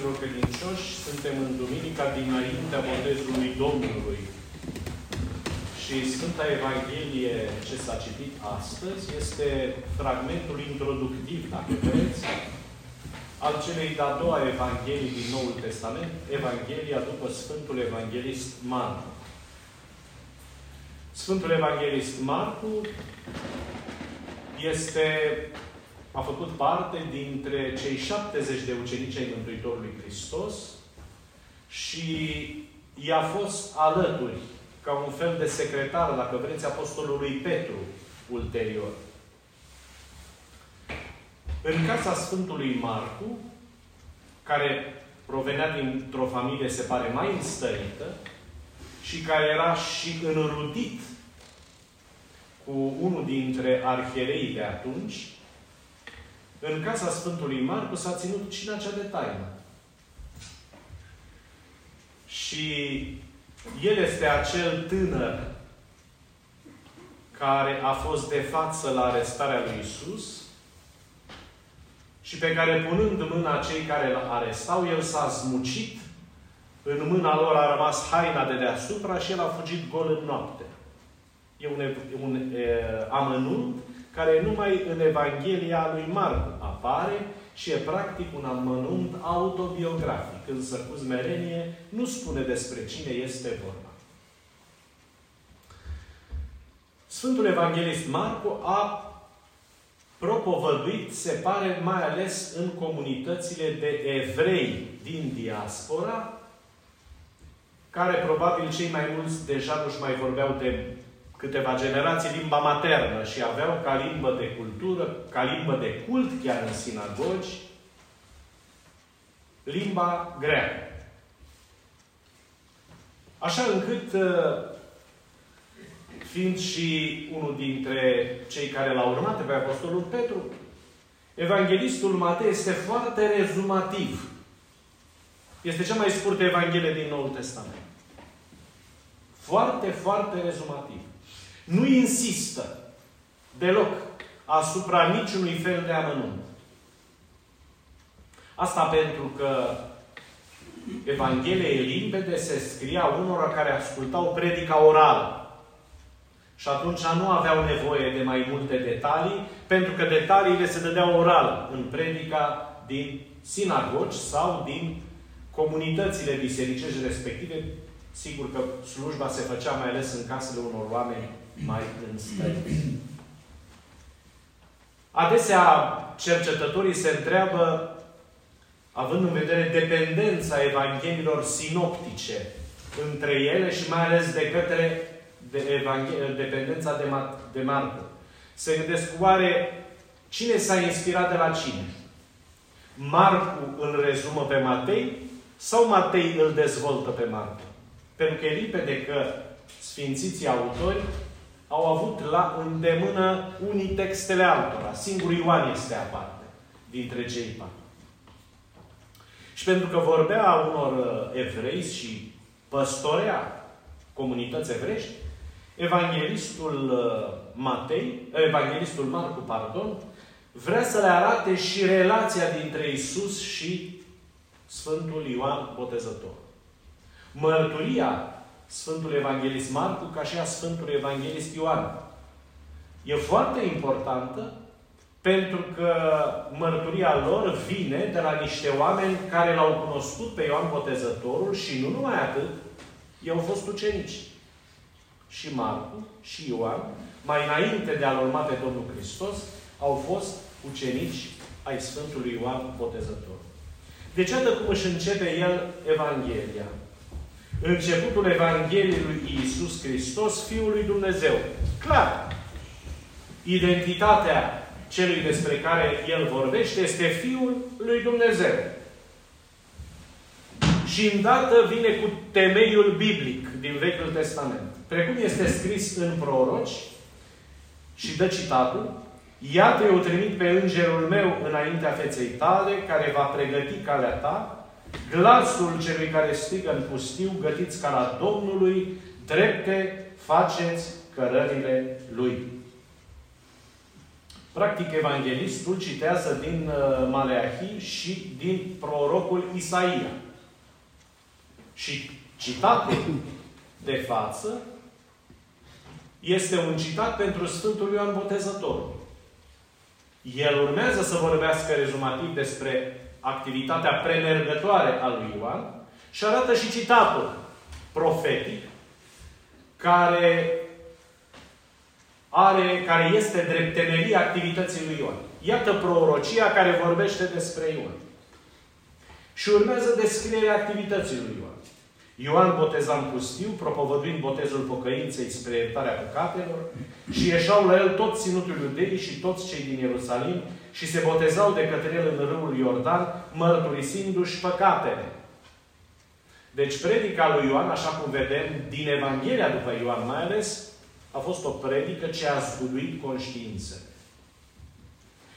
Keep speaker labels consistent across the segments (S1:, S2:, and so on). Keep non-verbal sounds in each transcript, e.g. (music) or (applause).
S1: Sfinților credincioși, suntem în Duminica dinaintea botezului Domnului. Și Sfânta Evanghelie ce s-a citit astăzi este fragmentul introductiv, dacă vreți, al celei de-a doua Evanghelii din Noul Testament, Evanghelia după Sfântul Evanghelist Marcu. Sfântul Evanghelist Marcu este a făcut parte dintre cei 70 de ucenici ai Mântuitorului Hristos și i-a fost alături ca un fel de secretar, dacă vreți, apostolului Petru ulterior. În casa Sfântului Marcu, care provenea dintr-o familie, se pare, mai înstărită și care era și înrudit cu unul dintre arhiereii de atunci, în casa Sfântului Marcu s-a ținut cina cea de taină. Și el este acel tânăr care a fost de față la arestarea lui Isus și pe care, punând mâna cei care îl arestau, el s-a zmucit, în mâna lor a rămas haina de deasupra și el a fugit gol în noapte. E un, un e, amănunt care numai în Evanghelia lui Marcu apare și e practic un amănunt autobiografic, însă cu zmerenie nu spune despre cine este vorba. Sfântul Evanghelist Marcu a propovăduit, se pare, mai ales în comunitățile de evrei din diaspora, care probabil cei mai mulți deja nu-și mai vorbeau de câteva generații limba maternă și aveau ca limbă de cultură, ca limbă de cult, chiar în sinagogi, limba greacă. Așa încât, uh, fiind și unul dintre cei care l-au urmat pe Apostolul Petru, Evanghelistul Matei este foarte rezumativ. Este cea mai scurtă Evanghelie din Noul Testament. Foarte, foarte rezumativ nu insistă deloc asupra niciunui fel de amănunt. Asta pentru că Evanghelia e limpede, se scria unora care ascultau predica orală. Și atunci nu aveau nevoie de mai multe detalii, pentru că detaliile se dădeau oral în predica din sinagogi sau din comunitățile bisericești respective. Sigur că slujba se făcea mai ales în casele unor oameni mai înstăriți. Adesea, cercetătorii se întreabă, având în vedere dependența Evanghelilor sinoptice între ele și mai ales de către de dependența de, Mar- de Marcu. Se gândesc oare cine s-a inspirat de la cine? Marcu îl rezumă pe Matei sau Matei îl dezvoltă pe Marcu? Pentru că e limpede că Sfințiții autori au avut la îndemână unii textele altora. Singur Ioan este aparte dintre cei patru. Și pentru că vorbea unor uh, evrei și păstorea comunități evrești, evanghelistul uh, Matei, uh, evanghelistul Marcu, pardon, vrea să le arate și relația dintre Isus și Sfântul Ioan Botezător. Mărturia Sfântul Evanghelist Marcu ca și a Sfântului Evanghelist Ioan. E foarte importantă pentru că mărturia lor vine de la niște oameni care l-au cunoscut pe Ioan Botezătorul și nu numai atât, ei au fost ucenici. Și Marcu și Ioan, mai înainte de a-L urma pe Domnul Hristos, au fost ucenici ai Sfântului Ioan Botezător. Deci, iată cum își începe el Evanghelia începutul Evangheliei lui Iisus Hristos, Fiul lui Dumnezeu. Clar, identitatea celui despre care el vorbește este Fiul lui Dumnezeu. Și îndată vine cu temeiul biblic din Vechiul Testament. Precum este scris în proroci și dă citatul, Iată eu trimit pe îngerul meu înaintea feței tale, care va pregăti calea ta, glasul celui care strigă în pustiu, gătiți la Domnului, drepte faceți cărările Lui. Practic, evanghelistul citează din uh, Maleahi și din prorocul Isaia. Și citatul de față este un citat pentru Sfântul Ioan Botezătorul. El urmează să vorbească rezumativ despre activitatea premergătoare a lui Ioan și arată și citatul profetic care are, care este drept temelie activității lui Ioan. Iată prorocia care vorbește despre Ioan. Și urmează descrierea activității lui Ioan. Ioan boteza în pustiu, propovăduind botezul pocăinței spre iertarea păcatelor, și ieșau la el tot ținutul iudeii și toți cei din Ierusalim și se botezau de către el în râul Iordan, mărturisindu-și păcatele. Deci predica lui Ioan, așa cum vedem din Evanghelia după Ioan mai ales, a fost o predică ce a zguduit conștiințele.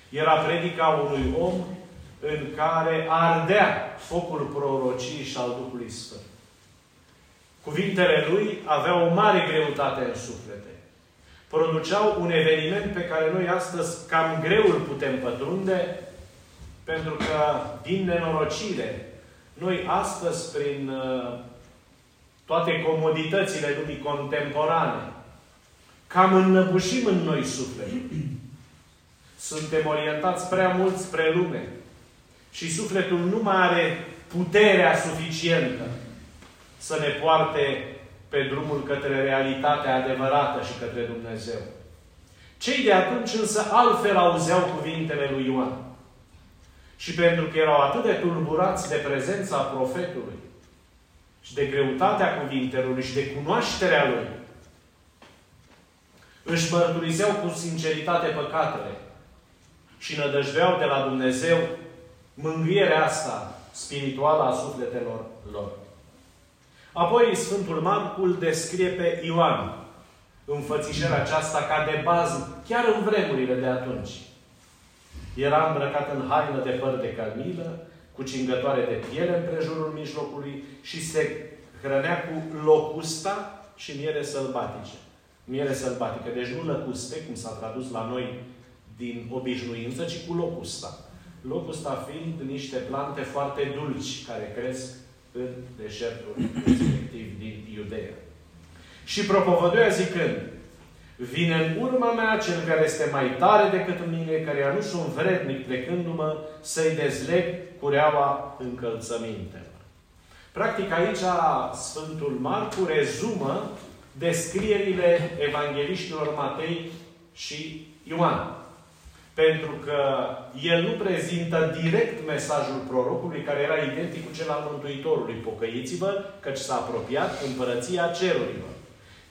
S1: Era predica unui om în care ardea focul prorocii și al Duhului Sfânt. Cuvintele lui aveau o mare greutate în suflete. Produceau un eveniment pe care noi astăzi cam greu îl putem pătrunde, pentru că, din nenorocire, noi astăzi, prin uh, toate comoditățile lumii contemporane, cam înnăbușim în noi suflet. Suntem orientați prea mult spre lume. Și sufletul nu mai are puterea suficientă să ne poarte pe drumul către realitatea adevărată și către Dumnezeu. Cei de atunci însă altfel auzeau cuvintele lui Ioan. Și pentru că erau atât de tulburați de prezența profetului și de greutatea cuvintelor și de cunoașterea lui, își mărturiseau cu sinceritate păcatele și nădăjdeau de la Dumnezeu mângâierea asta spirituală a sufletelor lor. Apoi Sfântul Marcu îl descrie pe Ioan, înfățișarea aceasta ca de bază, chiar în vremurile de atunci. Era îmbrăcat în haină de păr de calmilă, cu cingătoare de piele în prejurul mijlocului și se hrănea cu locusta și miere sălbatice. Miere sălbatică. Deci nu lăcuste, cum s-a tradus la noi din obișnuință, ci cu locusta. Locusta fiind niște plante foarte dulci, care cresc în deșertul respectiv din Iudeea. Și propovăduia zicând, Vine în urma mea cel care este mai tare decât mine, care nu sunt vrednic plecându-mă să-i dezleg cureaua încălțămintelor. Practic aici Sfântul Marcu rezumă descrierile evangeliștilor Matei și Ioan. Pentru că el nu prezintă direct mesajul prorocului, care era identic cu cel al Mântuitorului. Pocăiți-vă, căci s-a apropiat împărăția cerurilor.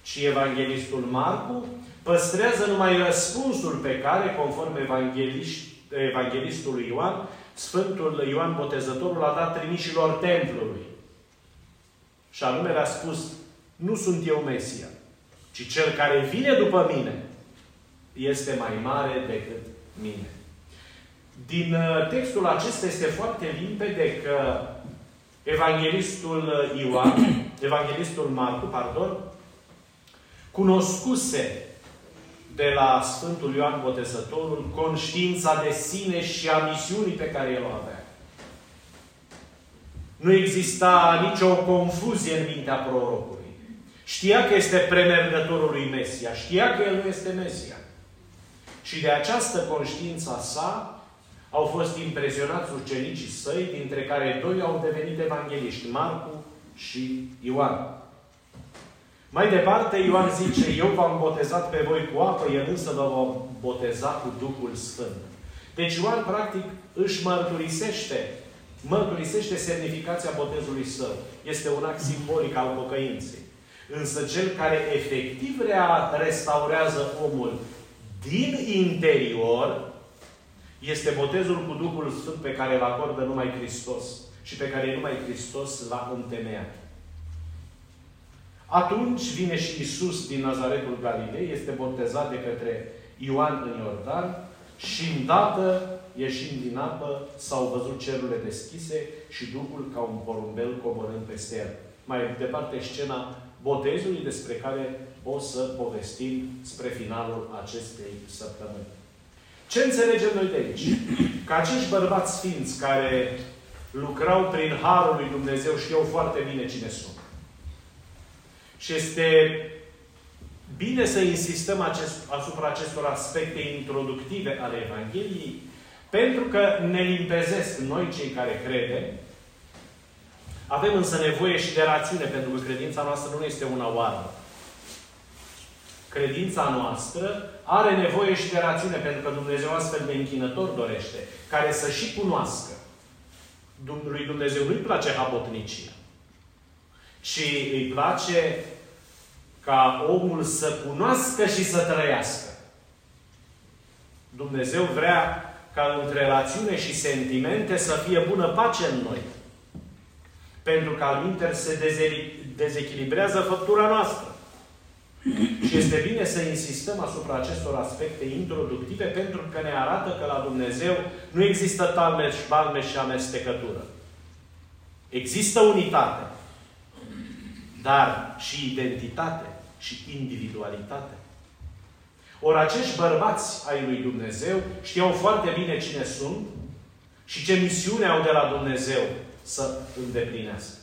S1: Ci evanghelistul Marcu păstrează numai răspunsul pe care, conform evanghelistului Ioan, Sfântul Ioan Botezătorul a dat trimișilor templului. Și anume le-a spus, nu sunt eu Mesia, ci cel care vine după mine este mai mare decât mine. Din uh, textul acesta este foarte limpede că evanghelistul Ioan, (coughs) evanghelistul Marcu, pardon, cunoscuse de la Sfântul Ioan Botezătorul conștiința de sine și a misiunii pe care el o avea. Nu exista nicio confuzie în mintea prorocului. Știa că este premergătorul lui Mesia. Știa că el nu este Mesia. Și de această conștiință a sa au fost impresionați ucenicii săi, dintre care doi au devenit evangeliști, Marcu și Ioan. Mai departe, Ioan zice, eu v-am botezat pe voi cu apă, el însă vă va boteza cu Duhul Sfânt. Deci Ioan, practic, își mărturisește, mărturisește semnificația botezului său. Este un act simbolic al pocăinței. Însă cel care efectiv restaurează omul din interior este botezul cu Duhul Sfânt pe care îl acordă numai Hristos și pe care numai Hristos l-a întemeiat. Atunci vine și Isus din Nazaretul Galilei, este botezat de către Ioan în Iordan și îndată, ieșind din apă, s-au văzut cerurile deschise și Duhul ca un porumbel coborând peste el. Mai departe, scena botezului despre care o să povestim spre finalul acestei săptămâni. Ce înțelegem noi de aici? Că acești bărbați sfinți care lucrau prin Harul lui Dumnezeu știau foarte bine cine sunt. Și este bine să insistăm acest, asupra acestor aspecte introductive ale Evangheliei, pentru că ne limpezesc noi cei care credem. Avem însă nevoie și de rațiune, pentru că credința noastră nu este una oară. Credința noastră are nevoie și de rațiune, pentru că Dumnezeu astfel de închinător dorește, care să și cunoască. Lui Dumnezeu nu-i place habotnicia, ci îi place ca omul să cunoască și să trăiască. Dumnezeu vrea ca între rațiune și sentimente să fie bună pace în noi. Pentru că al inter se dezechilibrează făptura noastră. Și este bine să insistăm asupra acestor aspecte introductive pentru că ne arată că la Dumnezeu nu există talmeș și balmeș și amestecătură. Există unitate, dar și identitate și individualitate. Ori acești bărbați ai lui Dumnezeu știau foarte bine cine sunt și ce misiune au de la Dumnezeu să îndeplinească.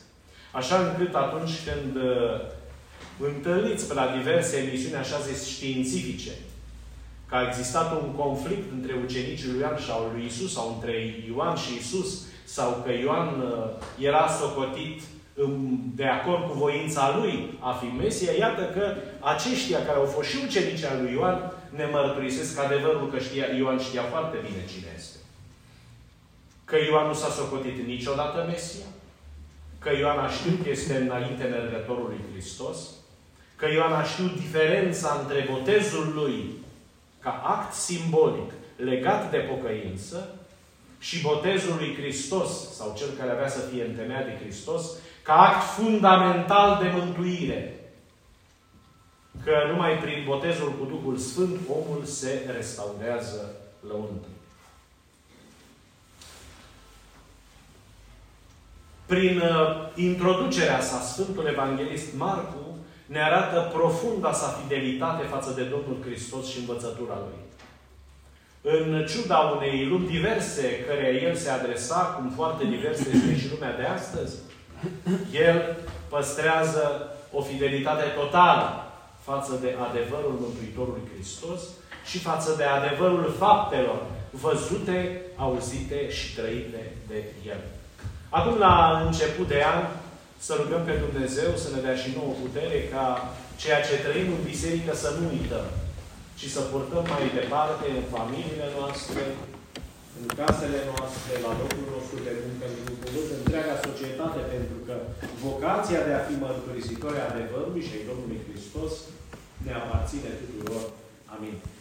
S1: Așa încât atunci când uh, întâlniți pe la diverse emisiuni, așa zis, științifice, că a existat un conflict între ucenicii lui Ioan și al lui Isus, sau între Ioan și Isus, sau că Ioan uh, era socotit de acord cu voința lui a fi Mesia, iată că aceștia care au fost și ucenicii al lui Ioan ne mărturisesc adevărul că știa, Ioan știa foarte bine cine este. Că Ioan nu s-a socotit niciodată Mesia, că Ioan a știut că este înainte mergătorul lui Hristos, că Ioan a știut diferența între botezul lui ca act simbolic legat de pocăință și botezul lui Hristos, sau cel care avea să fie întemeiat de Hristos, ca act fundamental de mântuire. Că numai prin botezul cu Duhul Sfânt omul se restaurează lăuntric. Prin uh, introducerea sa, Sfântul Evanghelist Marcu ne arată profunda sa fidelitate față de Domnul Hristos și învățătura Lui. În ciuda unei lumi diverse care El se adresa, cum foarte diverse este și lumea de astăzi, El păstrează o fidelitate totală față de adevărul Mântuitorului Hristos și față de adevărul faptelor văzute, auzite și trăite de El. Acum, la început de an, să rugăm pe Dumnezeu să ne dea și nouă putere ca ceea ce trăim în biserică să nu uităm, ci să purtăm mai departe în familiile noastre, în casele noastre, la locul nostru de muncă, în cuvânt, întreaga societate, pentru că vocația de a fi mărturisitori adevărului și ai Domnului Hristos ne aparține tuturor. Amin.